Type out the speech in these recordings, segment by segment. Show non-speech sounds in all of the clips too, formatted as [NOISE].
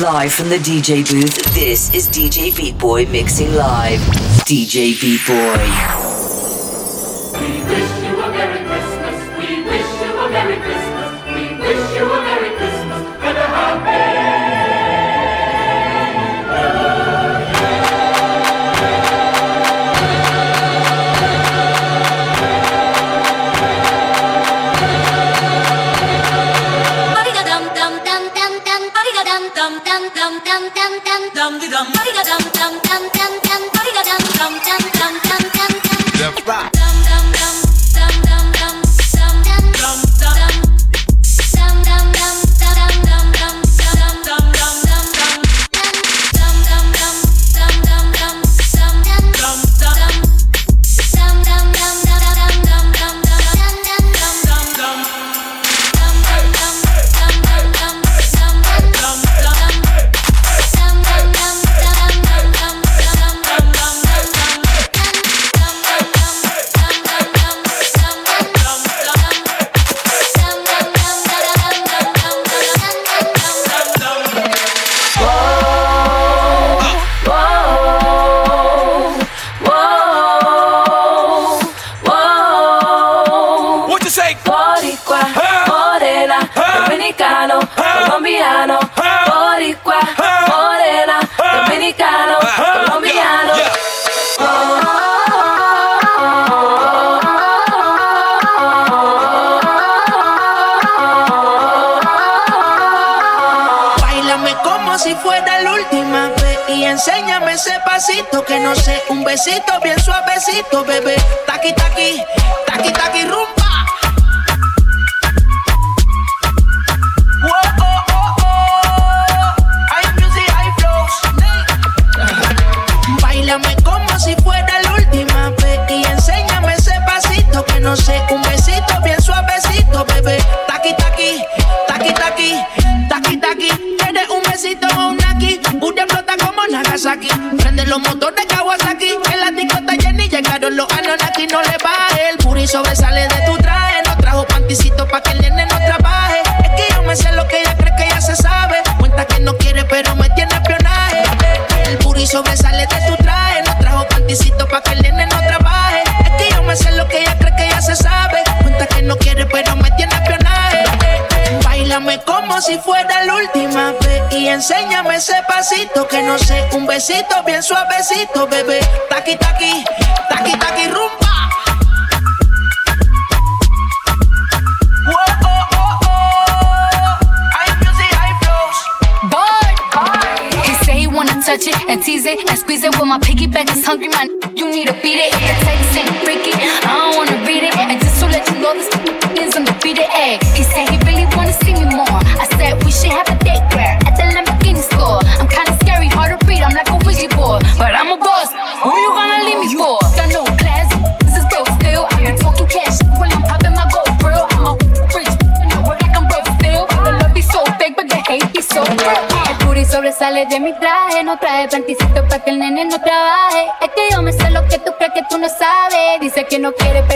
Live from the DJ booth, this is DJ Beat Boy mixing live. DJ Beat Boy. pasito que no sé, un besito bien suavecito, bebé. Taqui, taqui, taqui, taqui, rumbo. Oh, oh, oh. touch it and tease it and squeeze it with my piggyback. Is hungry, my materiales de mi traje. No traje panticito para que el nene no trabaje. Es que yo me sé lo que tú crees que tú no sabes. Dice que no quiere, pero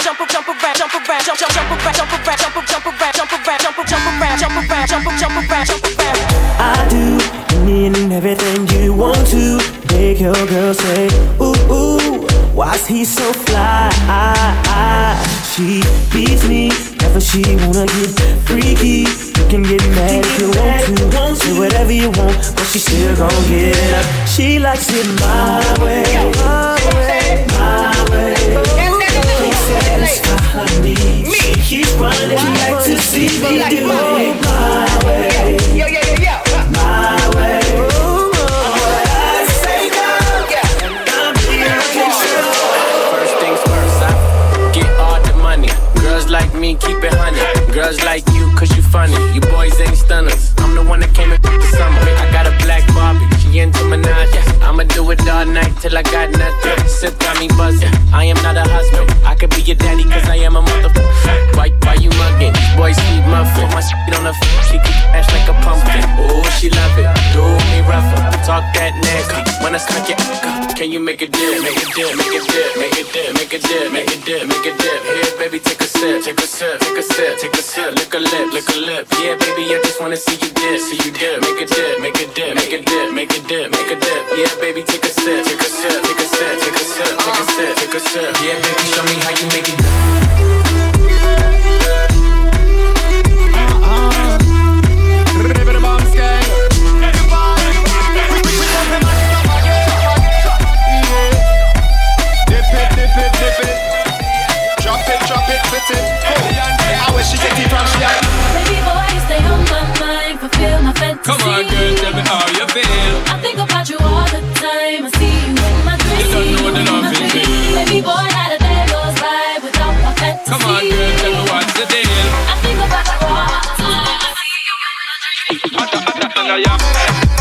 jump around, jump around, jump around, jump around, jump around, jump around, jump around, jump around, jump around, jump around. I do anything, everything you want to make your girl say, ooh. Why's he so fly? She beats me, never she wanna get freaky. You can get mad if you want to, say whatever you want, but she still gon' get up. She likes it my way, my way, my way. Can't satisfy her needs. She running back to see me do it my way, my way. In first, I get all the money. Girls like me, keep it honey. Girls like you, cause you funny. You boys ain't stunners. I'm the one that came and the summer. I got a black Barbie, she into Minaj. I'ma do it all night till I got nothing. Sip got me buzzing. I am not a husband. I could be your daddy, cause I am a motherfucker. Why, why you mugging? Boys sweet muffin. My shit on her f- she keep ash like a pumpkin. Oh, she love it. Do me rougher. Talk that nasty. When I smack it, can you make a dip? Make a dip, make a dip, make a dip, make a dip, make a dip, make a dip. Here, baby, take a sip, take a sip, take a sip, take a sip. Lick a lip, lick a lip. Yeah, baby, I just wanna see you dip, see you dip. Make a dip, make a dip, make a dip, make a dip, make a dip. Yeah, baby, take a sip, take a sip, take a sip, take a sip, take a sip, take a sip. Yeah, baby, show me how you make it. Dip it, dip it, dip it. Drop it, drop it, fit it. I wish she get it from she. Baby boy, you stay on my mind, fulfill my fantasy. Come on, girl, tell me how you feel. I think about you all the time. I see you in my dreams. You don't know the love is real. Baby boy, not a day goes by without my fantasy. Come on, girl, tell me what's the deal. I think about you all the time. I see you in my dreams.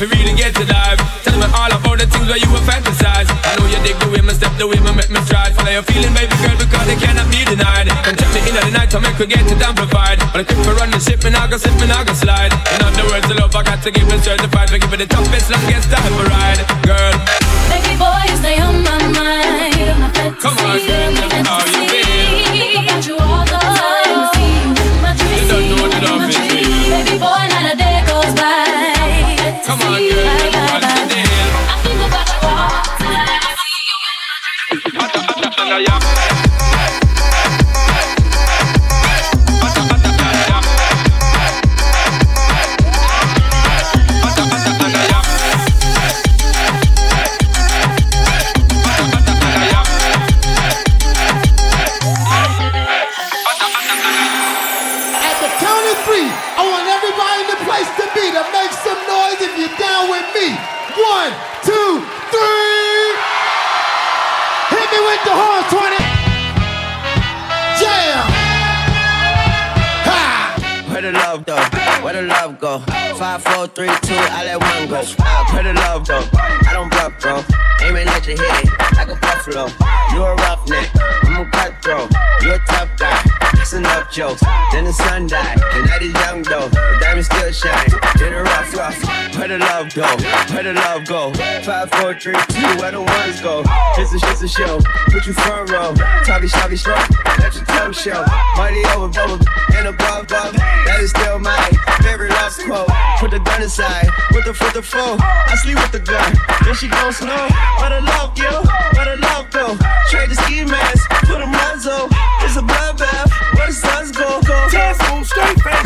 The thing, they ready for really get to life. Tell me all about the things where you were fantasize. I know you dig the way me step, the way me make me stride. Follow your feeling, baby girl, because they cannot be denied. Come check me in at the night to make we get it amplified. But I keep for run the ship, me now go slip, now go slide. In other words, the love I got to give it certified. For give it the toughest, longest time for ride, girl. Baby boy, you stay on my mind. Come on, girl, tell me how you feel. Three, two, I let one go. Where the love go? I don't bluff, bro. Aiming at your head like a buffalo. You a roughneck, I'm a cutthroat. You a tough guy. It's enough jokes. Then the sun died. The night is young though. The diamonds still shine. In a rough, rough. Where the love go? Where the love go? Five, four, three, two. Where the ones go? It's a, it's a show. Put you front row. Talkie, talkie, stroke. Your tongue show. Money over, bubble, and above, above. That is still my favorite love quote. Put the gun aside. With the foot, the foe. I sleep with the gun. Then she gon' snow. Where the love go? Where the love go? Trade the ski mask. Put a muzzle. It's a bloodbath. Where the suns go, go. Careful, straight face,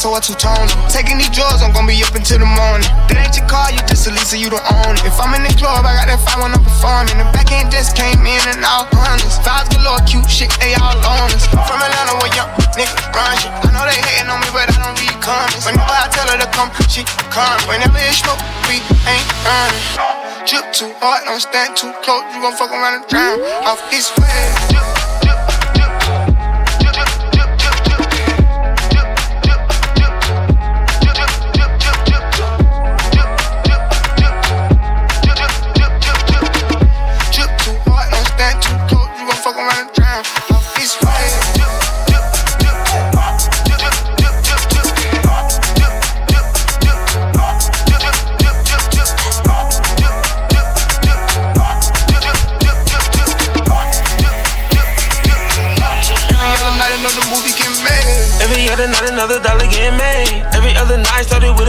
so I two-tone Taking these drugs, I'm gonna be up until the morning. That ain't your car, you just a Lisa, you don't own it. If I'm in the club, I got that fire when I'm performing. The back end just came in and all hundreds. Fives galore, cute shit, they all on us. From Atlanta, where young niggas run shit. I know they hating on me, but I don't read comments. Whenever I tell her to come, she come. Whenever it's smoke, we ain't running. Drip too hard, don't stand too close, you gon' fuck around and drown. Off this way,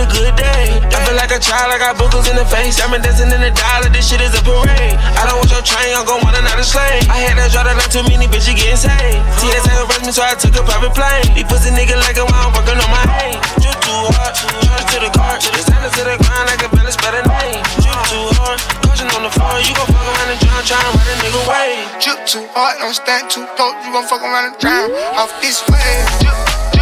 a good day. I feel like a child, I got boogers in the face. I'm dancing in the dollar, this shit is a parade. I don't want your train, I'm gon' want another slave. I had to draw the line too many bitches getting saved. TSA arrest me, so I took a private plane. These pussy nigga like a I'm working on my aim. Drip too hard, charge to the car. Standing to the ground like a balance better name. Drip too hard, caution on the floor. You gon' fuck around and drown, try and ride a nigga way. Drip too hard, don't stand too close. You gon' fuck around and drown. Off this way. Drip to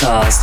podcast.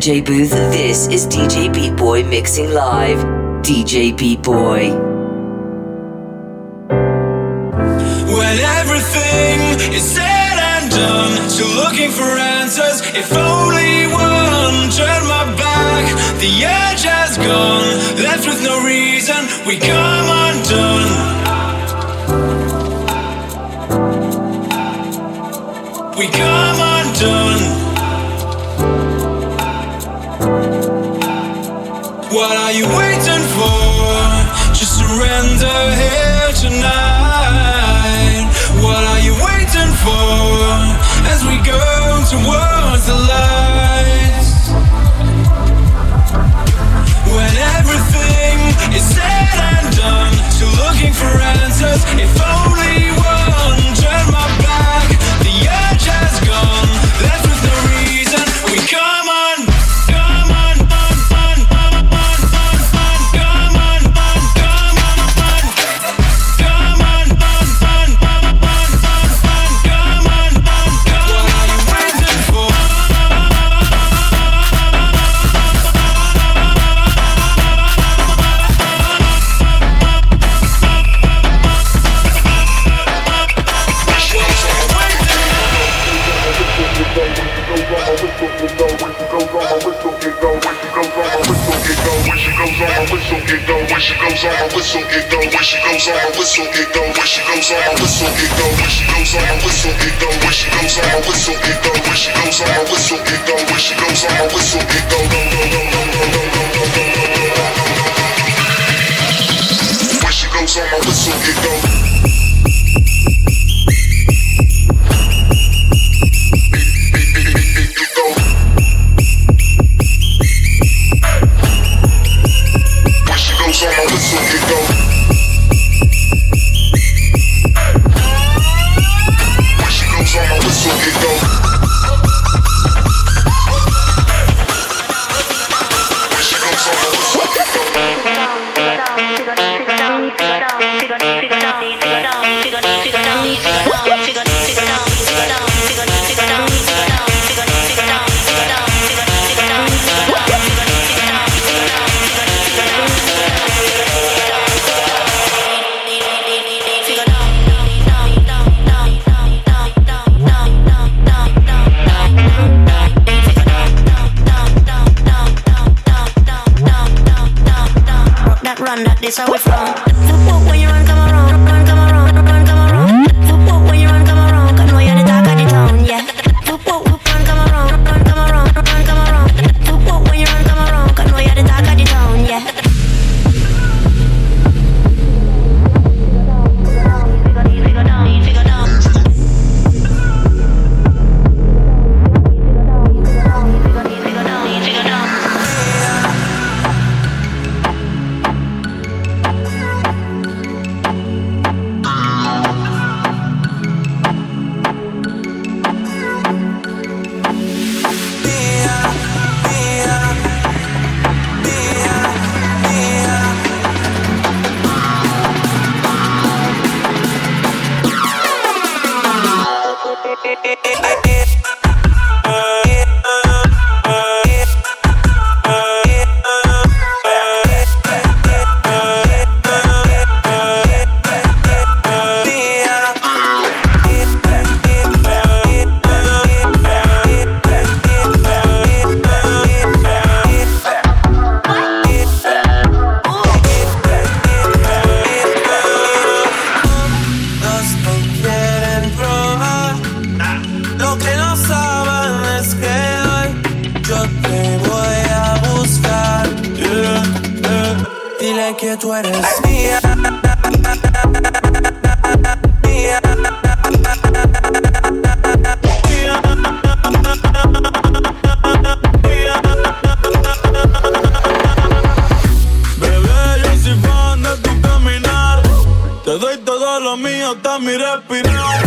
DJ booth. This is DJ Beat Boy mixing live. DJ Beat Boy. this how we from. lado mío está mi respirar.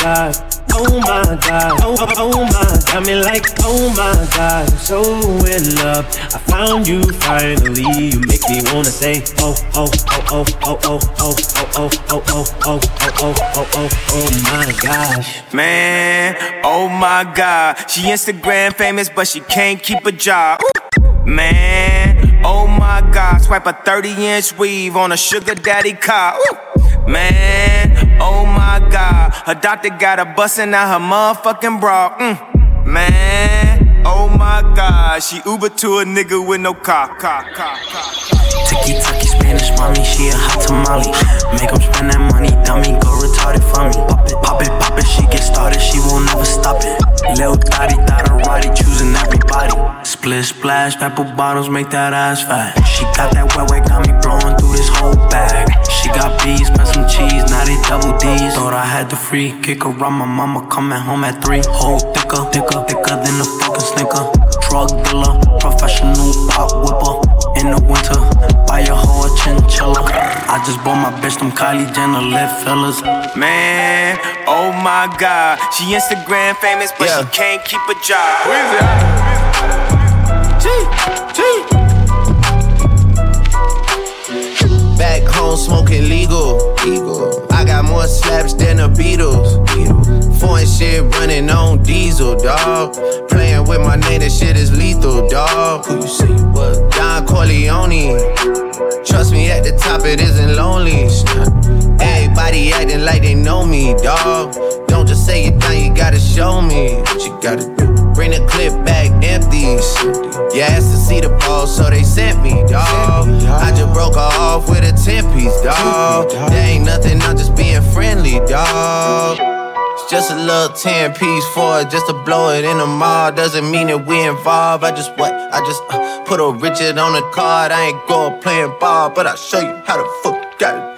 God. Oh my god, oh, oh, oh my, got me like, oh my god, I'm so in love. I found you finally. You make me wanna say, oh, oh, oh, oh, oh, oh, oh, oh, oh, oh, oh, oh, oh, oh, oh, oh my gosh. Man, oh my god, she Instagram famous, but she can't keep a job. Man, oh my god, swipe a 30 inch weave on a sugar daddy car. Man, oh my god, her doctor got her busting out her motherfucking bra. Mm. Man, oh my god, she Uber to a nigga with no car. car, car, car. Tiki taki Spanish mommy, she a hot tamale. Make them spend that money, dummy, go retarded for me. Pop it, pop it, pop it, she get started, she won't never stop it. Lil Dottie, thought roddy, choosing everybody. Split splash, pepper bottles, make that ass fat. She got that wet wet, got me blowing through this whole bag. She got bees, spent some cheese, now they double D's. Thought I had the free kick around my mama coming home at three. Whole thicker, thicker, thicker than the fucking snicker. Drug dealer, professional pop whipper. In the winter, buy a whole chinchilla. I just bought my bitch them Kylie Jenner lip fillers. Man, oh my god, she Instagram famous, but yeah. she can't keep a job. Where is it? G, G. Back home smoking legal. legal. I got more slaps than the Beatles. Beatles. Foreign shit running on diesel, dog. Playing with my name, that shit is lethal, dog. Who you say what? Don Corleone. Trust me, at the top it isn't lonely. Everybody acting like they know me, dog. Don't just say it down, you gotta show me what you gotta do. Bring the clip back empty. You asked to see the ball, so they sent me, dog. I just broke off with a 10 piece, dog. There ain't nothing, I'm just being little 10 piece for it, just to blow it in the mall. Doesn't mean that we involved. I just what? I just uh, put a Richard on the card. I ain't going playing ball, but I'll show you how the fuck you gotta it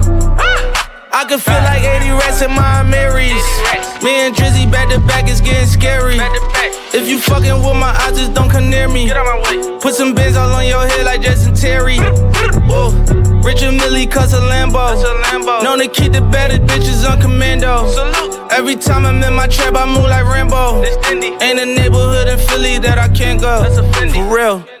I can feel like 80 rats in my Marys. Me and Drizzy back to back is getting scary. If you fucking with my eyes, just don't come near me. Put some bins all on your head like Jason Terry. Whoa. Richard Mille cuss a Lambo. Known to keep the better bitches on commando. Every time I'm in my trap, I move like Rambo. Ain't a neighborhood in Philly that I can't go. For real.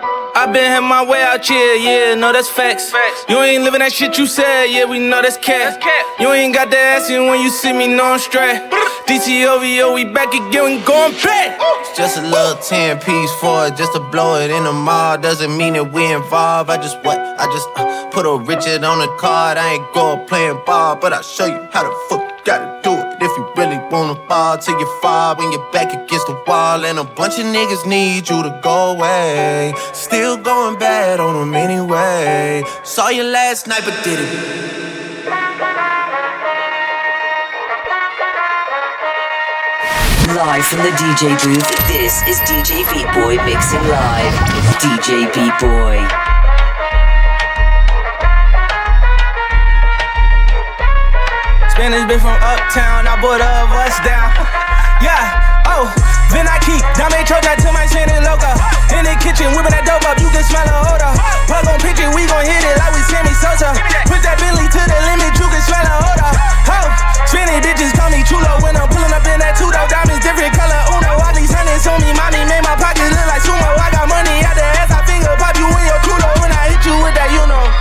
I been had my way out here, yeah, no, that's facts. facts. You ain't living that shit you said, yeah, we know that's cat. That's cat. You ain't got the ass in when you see me, no, I'm straight. DTOVO, we back again, we going back. It's just a little 10 piece for it, just to blow it in the mall. Doesn't mean that we involved. I just what? I just uh, put a Richard on the card. I ain't going playing ball, but I'll show you how the fuck you gotta do it if you really wanna fall till you fall when you're back against the wall. And a bunch of niggas need you to go away. Still going bad on them anyway. Saw you last night, but did it. Live from the DJ booth, this is DJ Beat Boy mixing live. DJ Beat Boy. Spanish bitch from uptown, I bought a bus down. [LAUGHS] yeah, oh, then I keep Dame Troja to my chin and loca. In the kitchen, whipping that dope up, you can smell a odor. Plug on picture, we gon' hit it like we Sammy Sosa. Put that Billy to the limit, you can smell a odor. Oh, spinning bitches call me chulo when I'm pulling up in that two door diamonds, different color Uno. All these hundreds on me, mommy made my pockets look like sumo. I got money out the ass, I finger pop you in your culo when I hit you with that, you know.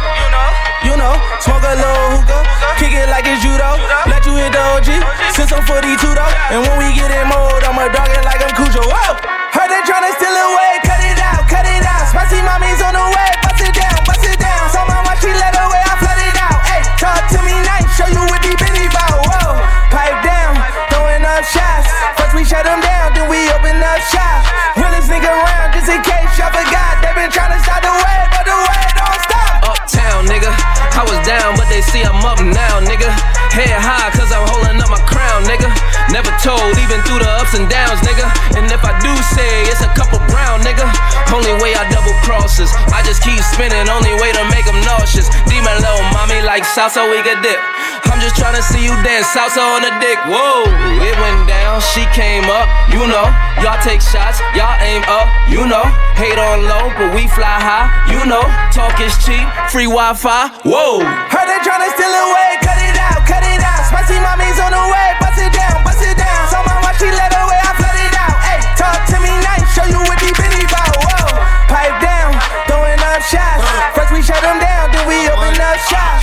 You know, smoke a little hookah, kick it like it's judo. Let you hit the OG, since I'm 42 though. And when we get in mode, I'ma dog it like I'm Cujo. Whoa, heard they tryna steal away, cut it out, cut it out. Spicy mommy's they see I'm up now, nigga. Head high, cause I'm holding up my crown, nigga. Never told, even through the ups and downs, nigga. And if I do say it's a couple brown, nigga. Only way I double crosses. I just keep spinning, only way to make them nauseous. Demon little mommy like salsa, we get dip. I'm just trying to see you dance salsa on the dick. Whoa, it went down, she came up, you know. Y'all take shots, y'all aim up, you know. Hate on low, but we fly high, you know. Talk is cheap, free Wi Fi, whoa. Heard they tryna steal away, cut it out, cut it out. Spicy mommy's on the way, bust it down, bust it down. So my watch, she let away, I flood it out. Hey, talk to me nice, show you what deep in bout. Whoa, pipe down, throwing up shots. First we shut them down, then we open up shop.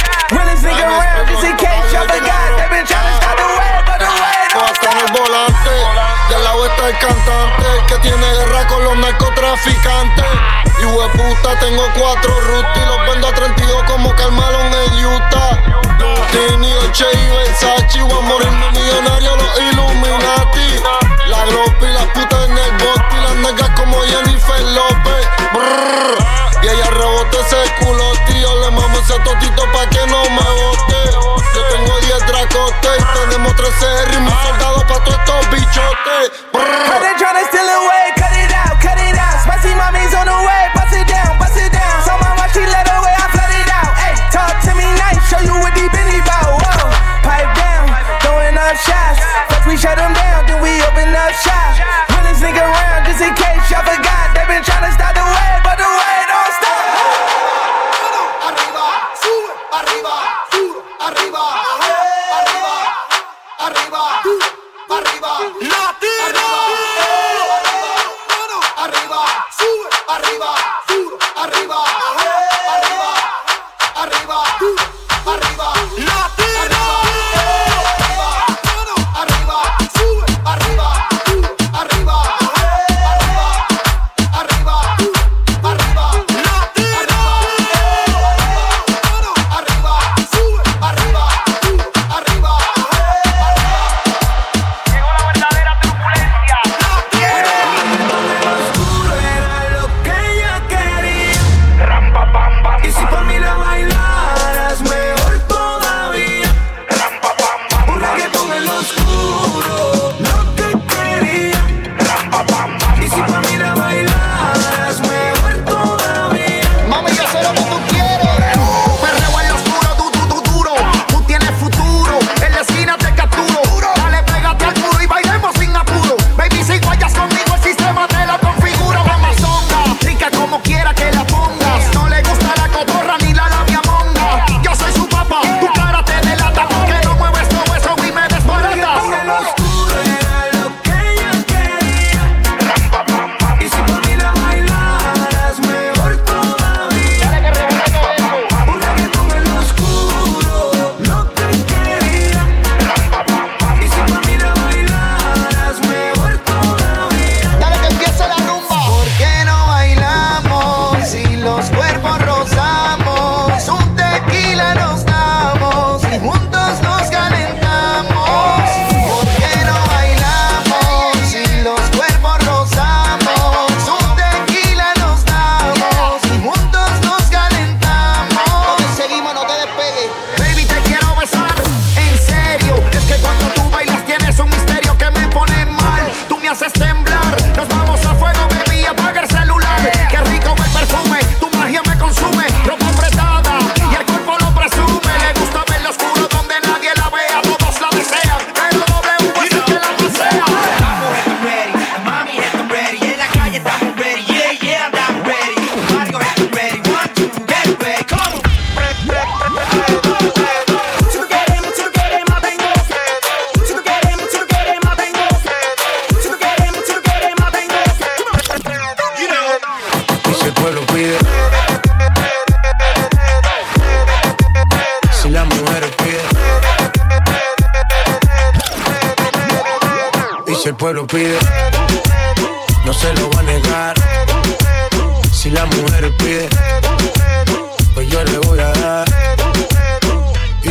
Cantante que tiene guerra con los narcotraficantes. Y puta, tengo cuatro rutas y los vendo a 32 como Carmelo en Utah. Tini, Oche y Versace, voy a morirme millonario los Illuminati. La gropa y las putas en el bote y las nalgas como Jennifer López. Y ella rebote ese culo, tío. Le mamo ese totito pa' que no me bote. Yo tengo 10 dracotes y tenemos 13 R y mis soldados pa' todos estos bichotes. They tryna steal away, cut it out, cut it out. Spicy mommy's on the way, bust it down, bust it down. So my watch, she let away, I flood it out. Hey, talk to me nice, show you what deep in bout. Whoa, pipe down, throwing up shots. First we shut them down, then we open up shop. Realest nigga around, just in case y'all forgot.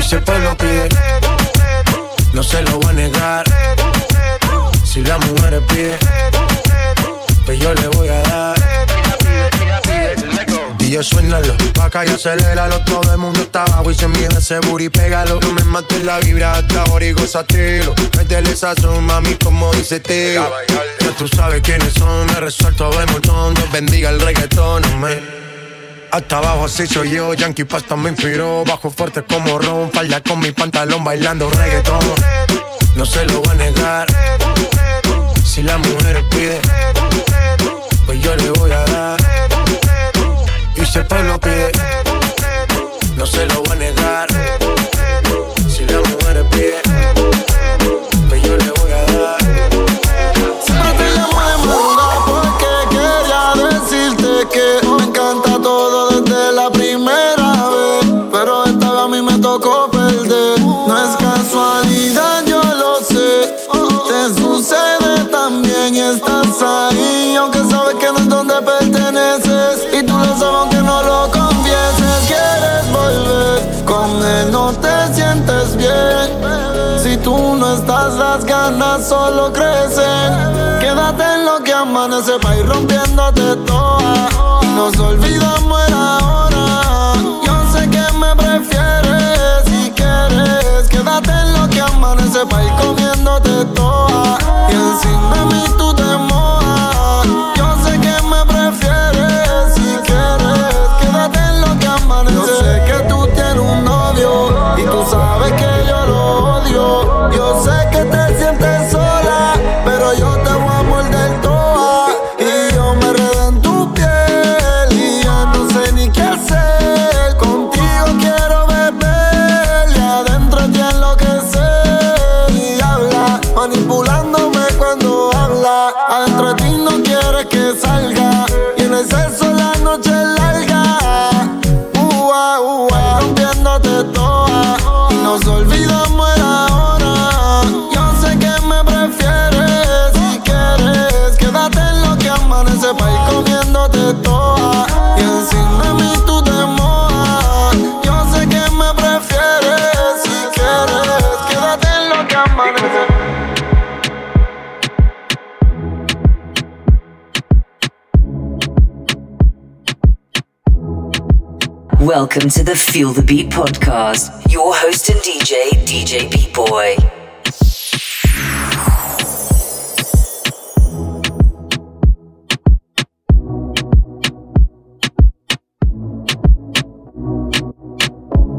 Y si el pueblo pide, no se lo va a negar. Si las mujeres piden, pues yo le voy a dar. Y yo suénalo, acá y aceléralo Todo el mundo está abajo y se mide ese booty, pégalo. No me mates la vibra hasta ahora y gozatelo Métele sazón, mami, como dice tío Ya tú sabes quiénes son, me resuelto de montón. Dios bendiga el reggaetón, amén Hasta abajo así soy yo, Yankee Pasta me inspiró. Bajo fuerte como Ron, falda con mi pantalón bailando reggaetón. No se lo voy a negar. Si la mujer pide Pues yo le voy a dar. Y si el pueblo pide No se lo voy a negar las ganas solo crecen. Quédate en lo que amanece pa' ir rompiéndote toda. Y nos olvidamos el ahora. Yo sé que me prefieres si quieres. Quédate en lo que amanece pa' ir comiéndote toda. Y encima de mí tú Welcome to the Feel the Beat podcast. Your host and DJ, DJ Beat Boy.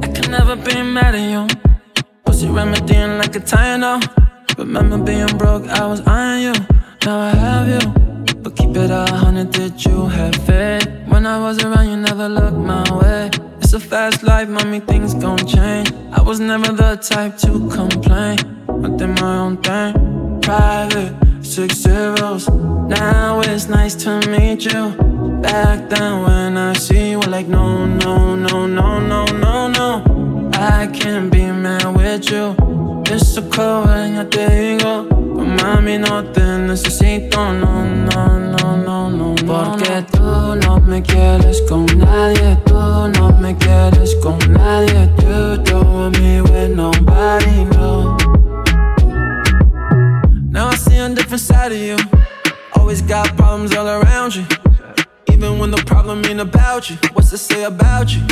I can never be mad at you. Pussy remedying like a Tylenol. Remember being broke, I was eyeing you. Now I have you. But keep it a hundred, did you have faith? When I was around, you never looked my way. It's a fast life, mommy, things gon' change. I was never the type to complain. I did my own thing. Private, six zeros. Now it's nice to meet you. Back then when I see you, like, no, no, no, no, no, no, no. I can't be mad with you. It's so cold when yo te digo. Pues mami, no te necesito, no, no, no, no, no. Porque tú no me quieres con nadie, tú no me quieres con nadie. You don't me with nobody, no. Now I see a different side of you. Always got problems all around you. Even when the problem ain't about you, what's to say about you?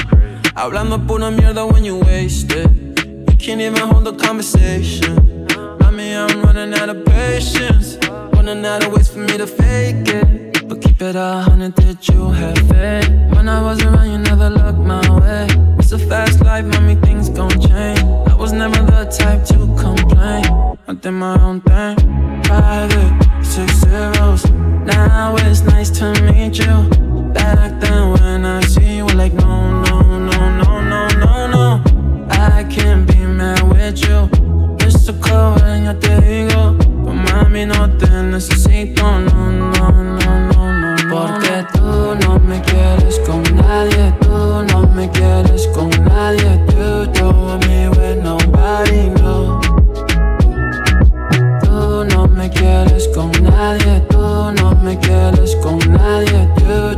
Hablando pura mierda when you waste it. You can't even hold a conversation. Mommy, I'm running out of patience. Running out of ways for me to fake it. But keep it a hundred, did you have faith? When I was around, you never looked my way. It's a fast life, mommy, things gon' change. I was never the type to complain. I did my own thing. Private, six zeros. Now it's nice to meet you. Back then when I see you, like, no, no. I can't be mad with you. It's so cold yo te digo. Pues mami, no te necesito, no, no, no, no, no. Porque tú no me quieres con nadie, tú no me quieres con nadie. You do me with nobody, no. Tú no me quieres con nadie, tú no me quieres con nadie. You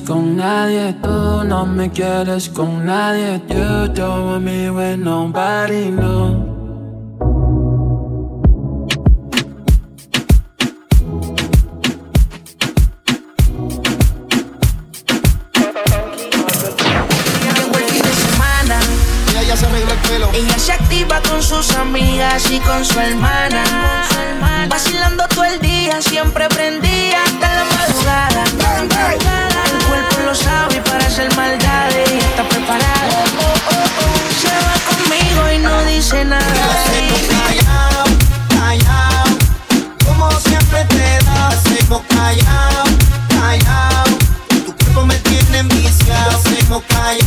con nadie, tú no me quieres con nadie. You don't want me with nobody, no. Ella se activa con sus amigas y con su hermana. Con su hermana. Vacilando todo el día, siempre parada. Se va conmigo y no dice nada. Callao, callao, como siempre te das, hacemos callao, callao. Tu cuerpo me tiene enviciado, hacemos callao.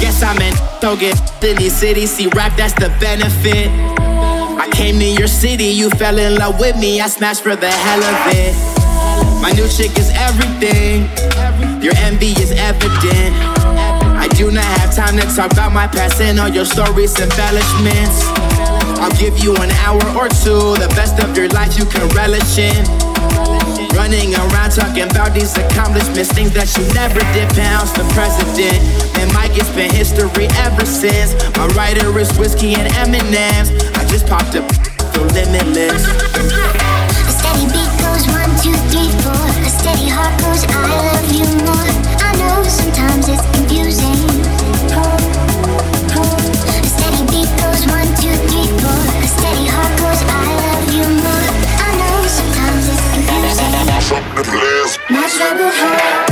Guess I meant don't get in these cities. See, rap, that's the benefit. I came to your city, you fell in love with me. I smashed for the hell of it. My new chick is everything. Your envy is evident. I do not have time to talk about my past and all your stories, embellishments. I'll give you an hour or two, the best of your life you can relish in. Running around talking about these accomplishments, things that she never did. Pounds the president. And Mike, it's been history ever since. My writer is whiskey and M&M's. I just popped up, the limitless. A steady beat goes one, two, three, four. A steady heart. Trouble heart.